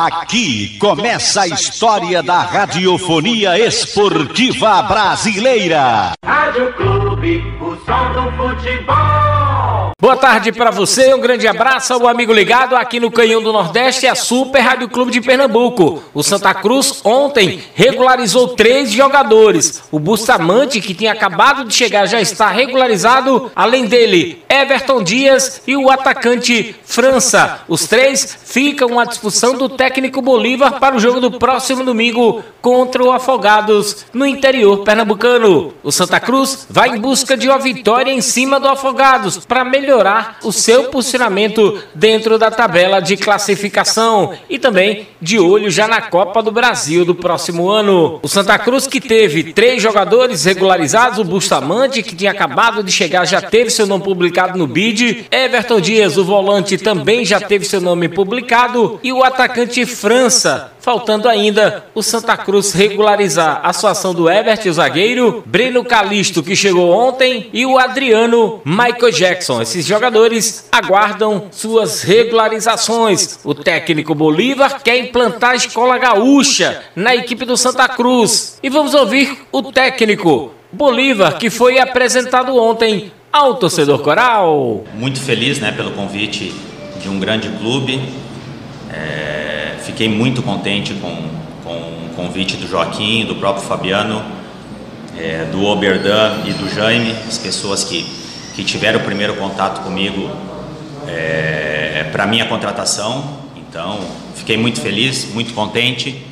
Aqui começa a história da radiofonia esportiva brasileira. Rádio Clube, o som do futebol. Boa tarde para você, um grande abraço ao amigo ligado aqui no Canhão do Nordeste, a Super Rádio Clube de Pernambuco. O Santa Cruz ontem regularizou três jogadores. O Bustamante, que tinha acabado de chegar, já está regularizado. Além dele, Everton Dias e o atacante França. Os três ficam à discussão do técnico Bolívar para o jogo do próximo domingo contra o Afogados no interior pernambucano. O Santa Cruz vai em busca de uma vitória em cima do Afogados para melhorar melhorar o seu posicionamento dentro da tabela de classificação e também de olho já na Copa do Brasil do próximo ano. O Santa Cruz, que teve três jogadores regularizados, o Bustamante, que tinha acabado de chegar, já teve seu nome publicado no BID, Everton Dias, o volante, também já teve seu nome publicado, e o atacante França, faltando ainda o Santa Cruz regularizar a situação do Everton, o zagueiro, Breno Calisto, que chegou ontem, e o Adriano Michael Jackson. Esses jogadores aguardam suas regularizações. O técnico Bolívar quer implantar a escola gaúcha na equipe do Santa Cruz. E vamos ouvir o técnico Bolívar, que foi apresentado ontem ao torcedor coral. Muito feliz né, pelo convite de um grande clube. É fiquei muito contente com, com o convite do Joaquim, do próprio Fabiano, é, do Oberdan e do Jaime, as pessoas que, que tiveram o primeiro contato comigo é, para minha contratação. Então, fiquei muito feliz, muito contente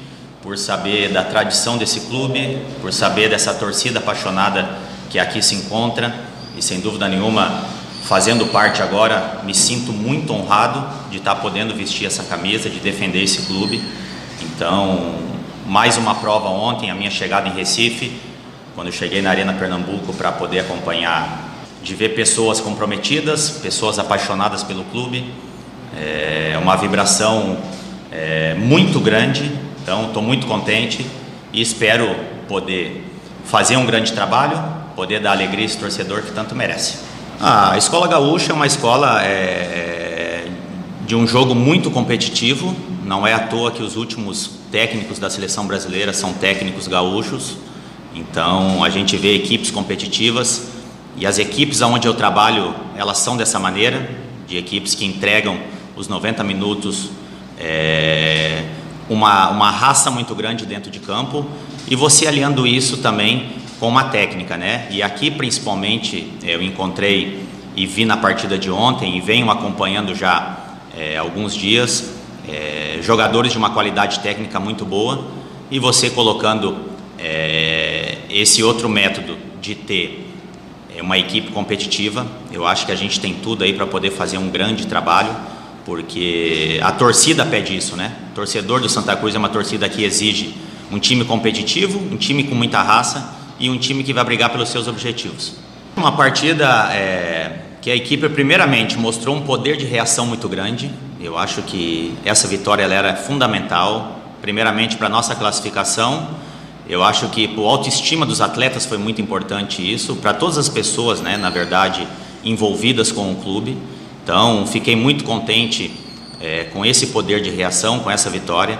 por saber da tradição desse clube, por saber dessa torcida apaixonada que aqui se encontra e sem dúvida nenhuma fazendo parte agora, me sinto muito honrado de estar podendo vestir essa camisa, de defender esse clube. Então, mais uma prova ontem, a minha chegada em Recife, quando eu cheguei na Arena Pernambuco para poder acompanhar, de ver pessoas comprometidas, pessoas apaixonadas pelo clube, é uma vibração é, muito grande. Então, estou muito contente e espero poder fazer um grande trabalho, poder dar alegria a esse torcedor que tanto merece. Ah, a Escola Gaúcha é uma escola é, de um jogo muito competitivo. Não é à toa que os últimos técnicos da seleção brasileira são técnicos gaúchos. Então a gente vê equipes competitivas e as equipes onde eu trabalho elas são dessa maneira, de equipes que entregam os 90 minutos, é, uma, uma raça muito grande dentro de campo e você aliando isso também com uma técnica, né? E aqui principalmente eu encontrei e vi na partida de ontem e venho acompanhando já é, alguns dias é, jogadores de uma qualidade técnica muito boa e você colocando é, esse outro método de ter uma equipe competitiva, eu acho que a gente tem tudo aí para poder fazer um grande trabalho, porque a torcida pede isso, né? O torcedor do Santa Cruz é uma torcida que exige um time competitivo, um time com muita raça e um time que vai brigar pelos seus objetivos. Uma partida é, que a equipe, primeiramente, mostrou um poder de reação muito grande. Eu acho que essa vitória ela era fundamental, primeiramente para a nossa classificação. Eu acho que para a autoestima dos atletas foi muito importante isso, para todas as pessoas, né, na verdade, envolvidas com o clube. Então, fiquei muito contente é, com esse poder de reação, com essa vitória.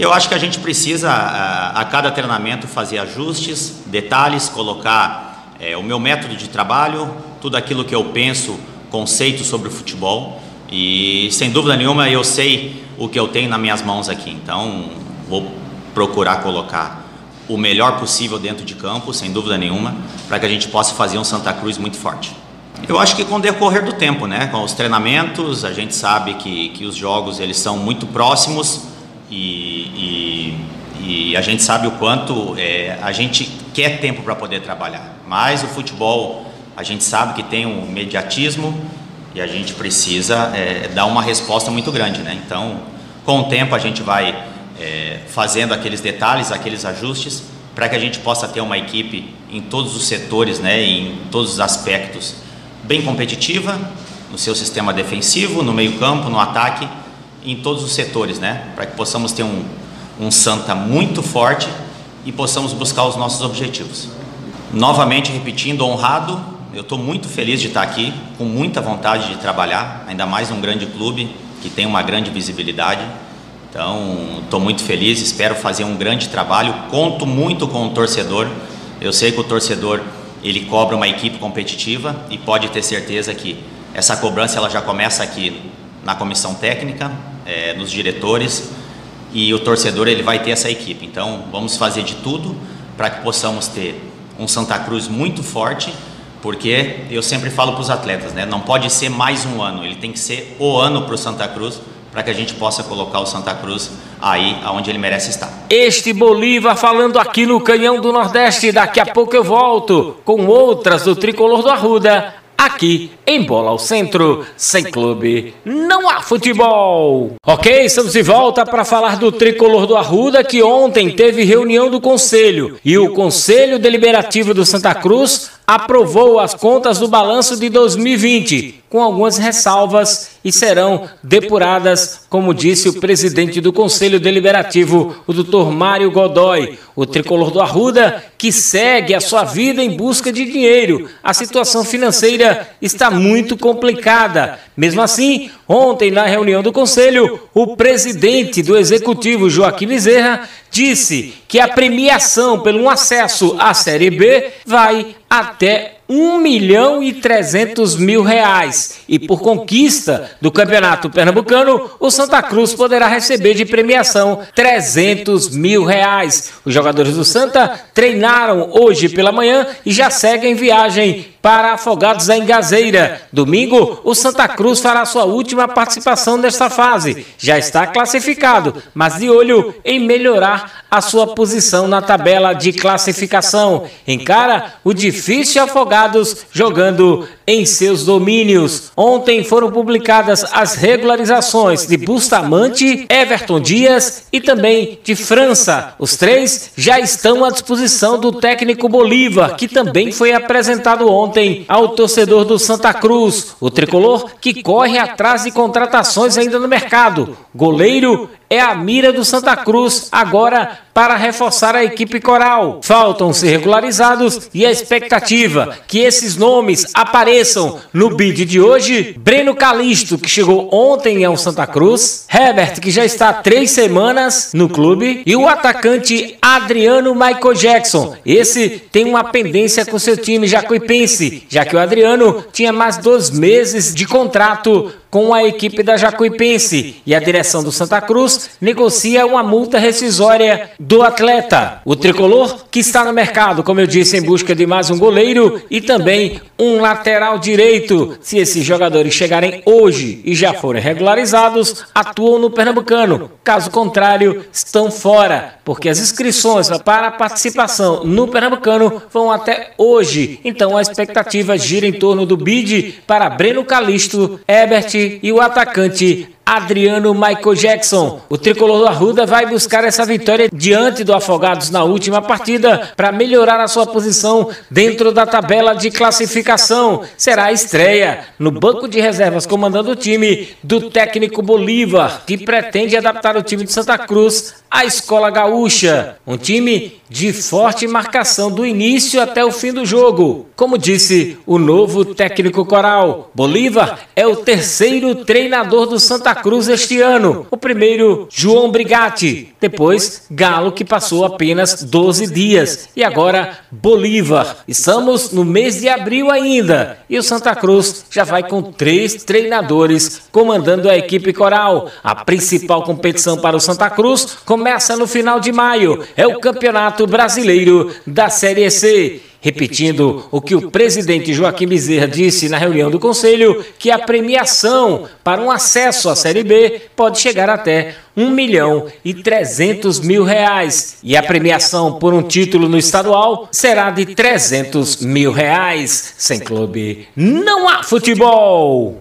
Eu acho que a gente precisa, a, a cada treinamento, fazer ajustes, detalhes, colocar é, o meu método de trabalho, tudo aquilo que eu penso, conceito sobre o futebol. E sem dúvida nenhuma eu sei o que eu tenho nas minhas mãos aqui. Então vou procurar colocar o melhor possível dentro de campo, sem dúvida nenhuma, para que a gente possa fazer um Santa Cruz muito forte. Eu acho que com o decorrer do tempo, né, com os treinamentos, a gente sabe que, que os jogos eles são muito próximos e, e, e a gente sabe o quanto é, a gente quer tempo para poder trabalhar. Mas o futebol, a gente sabe que tem um mediatismo e a gente precisa é, dar uma resposta muito grande, né? Então, com o tempo a gente vai é, fazendo aqueles detalhes, aqueles ajustes, para que a gente possa ter uma equipe em todos os setores, né? Em todos os aspectos, bem competitiva no seu sistema defensivo, no meio campo, no ataque em todos os setores, né? Para que possamos ter um, um Santa muito forte e possamos buscar os nossos objetivos. Novamente repetindo, honrado, eu estou muito feliz de estar aqui, com muita vontade de trabalhar, ainda mais num grande clube que tem uma grande visibilidade. Então, estou muito feliz, espero fazer um grande trabalho. Conto muito com o torcedor. Eu sei que o torcedor ele cobra uma equipe competitiva e pode ter certeza que essa cobrança ela já começa aqui na comissão técnica, é, nos diretores e o torcedor ele vai ter essa equipe. Então, vamos fazer de tudo para que possamos ter um Santa Cruz muito forte, porque eu sempre falo para os atletas, né? Não pode ser mais um ano, ele tem que ser o ano para o Santa Cruz para que a gente possa colocar o Santa Cruz aí aonde ele merece estar. Este Bolívar falando aqui no Canhão do Nordeste. Daqui a pouco eu volto com outras do Tricolor do Arruda aqui em Bola ao Centro, sem clube, não há futebol. Ok, estamos de volta para falar do tricolor do Arruda que ontem teve reunião do Conselho e o Conselho Deliberativo do Santa Cruz aprovou as contas do balanço de 2020, com algumas ressalvas e serão depuradas, como disse o presidente do Conselho Deliberativo, o doutor Mário Godoy, o tricolor do Arruda, que segue a sua vida em busca de dinheiro. A situação financeira está muito complicada. Mesmo assim, ontem, na reunião do Conselho, o presidente do Executivo, Joaquim Bezerra, disse que a premiação pelo acesso à Série B vai até 1 milhão e 300 mil reais. E por conquista do Campeonato Pernambucano, o Santa Cruz poderá receber de premiação 300 mil reais. Os jogadores do Santa treinaram hoje pela manhã e já seguem viagem para Afogados da Engazeira. Domingo, o Santa Cruz fará sua última participação nesta fase. Já está classificado, mas de olho em melhorar a sua posição na tabela de classificação. Encara o difícil Afogados jogando em seus domínios. Ontem foram publicadas as regularizações de Bustamante, Everton Dias e também de França. Os três já estão à disposição do técnico Bolívar, que também foi apresentado ontem ao torcedor do Santa Cruz. O tricolor que corre atrás de contratações ainda no mercado. Goleiro é a mira do Santa Cruz agora para reforçar a equipe coral. Faltam ser regularizados e a expectativa que esses nomes apareçam no bid de hoje. Breno Calisto, que chegou ontem ao Santa Cruz. Herbert, que já está há três semanas no clube. E o atacante Adriano Michael Jackson. Esse tem uma pendência com seu time jacuipense, já que o Adriano tinha mais dois meses de contrato com a equipe da Jacuipense e a direção do Santa Cruz negocia uma multa rescisória do atleta. O tricolor, que está no mercado, como eu disse, em busca de mais um goleiro e também um lateral direito. Se esses jogadores chegarem hoje e já forem regularizados, atuam no Pernambucano. Caso contrário, estão fora, porque as inscrições para a participação no Pernambucano vão até hoje. Então a expectativa gira em torno do bid para Breno Calisto, Herbert e o atacante Adriano Michael Jackson. O tricolor do Arruda vai buscar essa vitória diante do Afogados na última partida para melhorar a sua posição dentro da tabela de classificação. Será a estreia no banco de reservas comandando o time do técnico Bolívar, que pretende adaptar o time de Santa Cruz à escola gaúcha. Um time de forte marcação do início até o fim do jogo. Como disse o novo técnico coral, Bolívar é o terceiro treinador do Santa Cruz este ano. O primeiro, João Brigatti. Depois, Galo, que passou apenas 12 dias. E agora, Bolívar. Estamos no mês de abril ainda. E o Santa Cruz já vai com três treinadores comandando a equipe coral. A principal competição para o Santa Cruz começa no final de maio. É o Campeonato Brasileiro da Série C. Repetindo o que o presidente Joaquim Bezerra disse na reunião do Conselho, que a premiação para um acesso à Série B pode chegar até 1 milhão e 300 mil reais. E a premiação por um título no estadual será de 300 mil reais. Sem clube, não há futebol!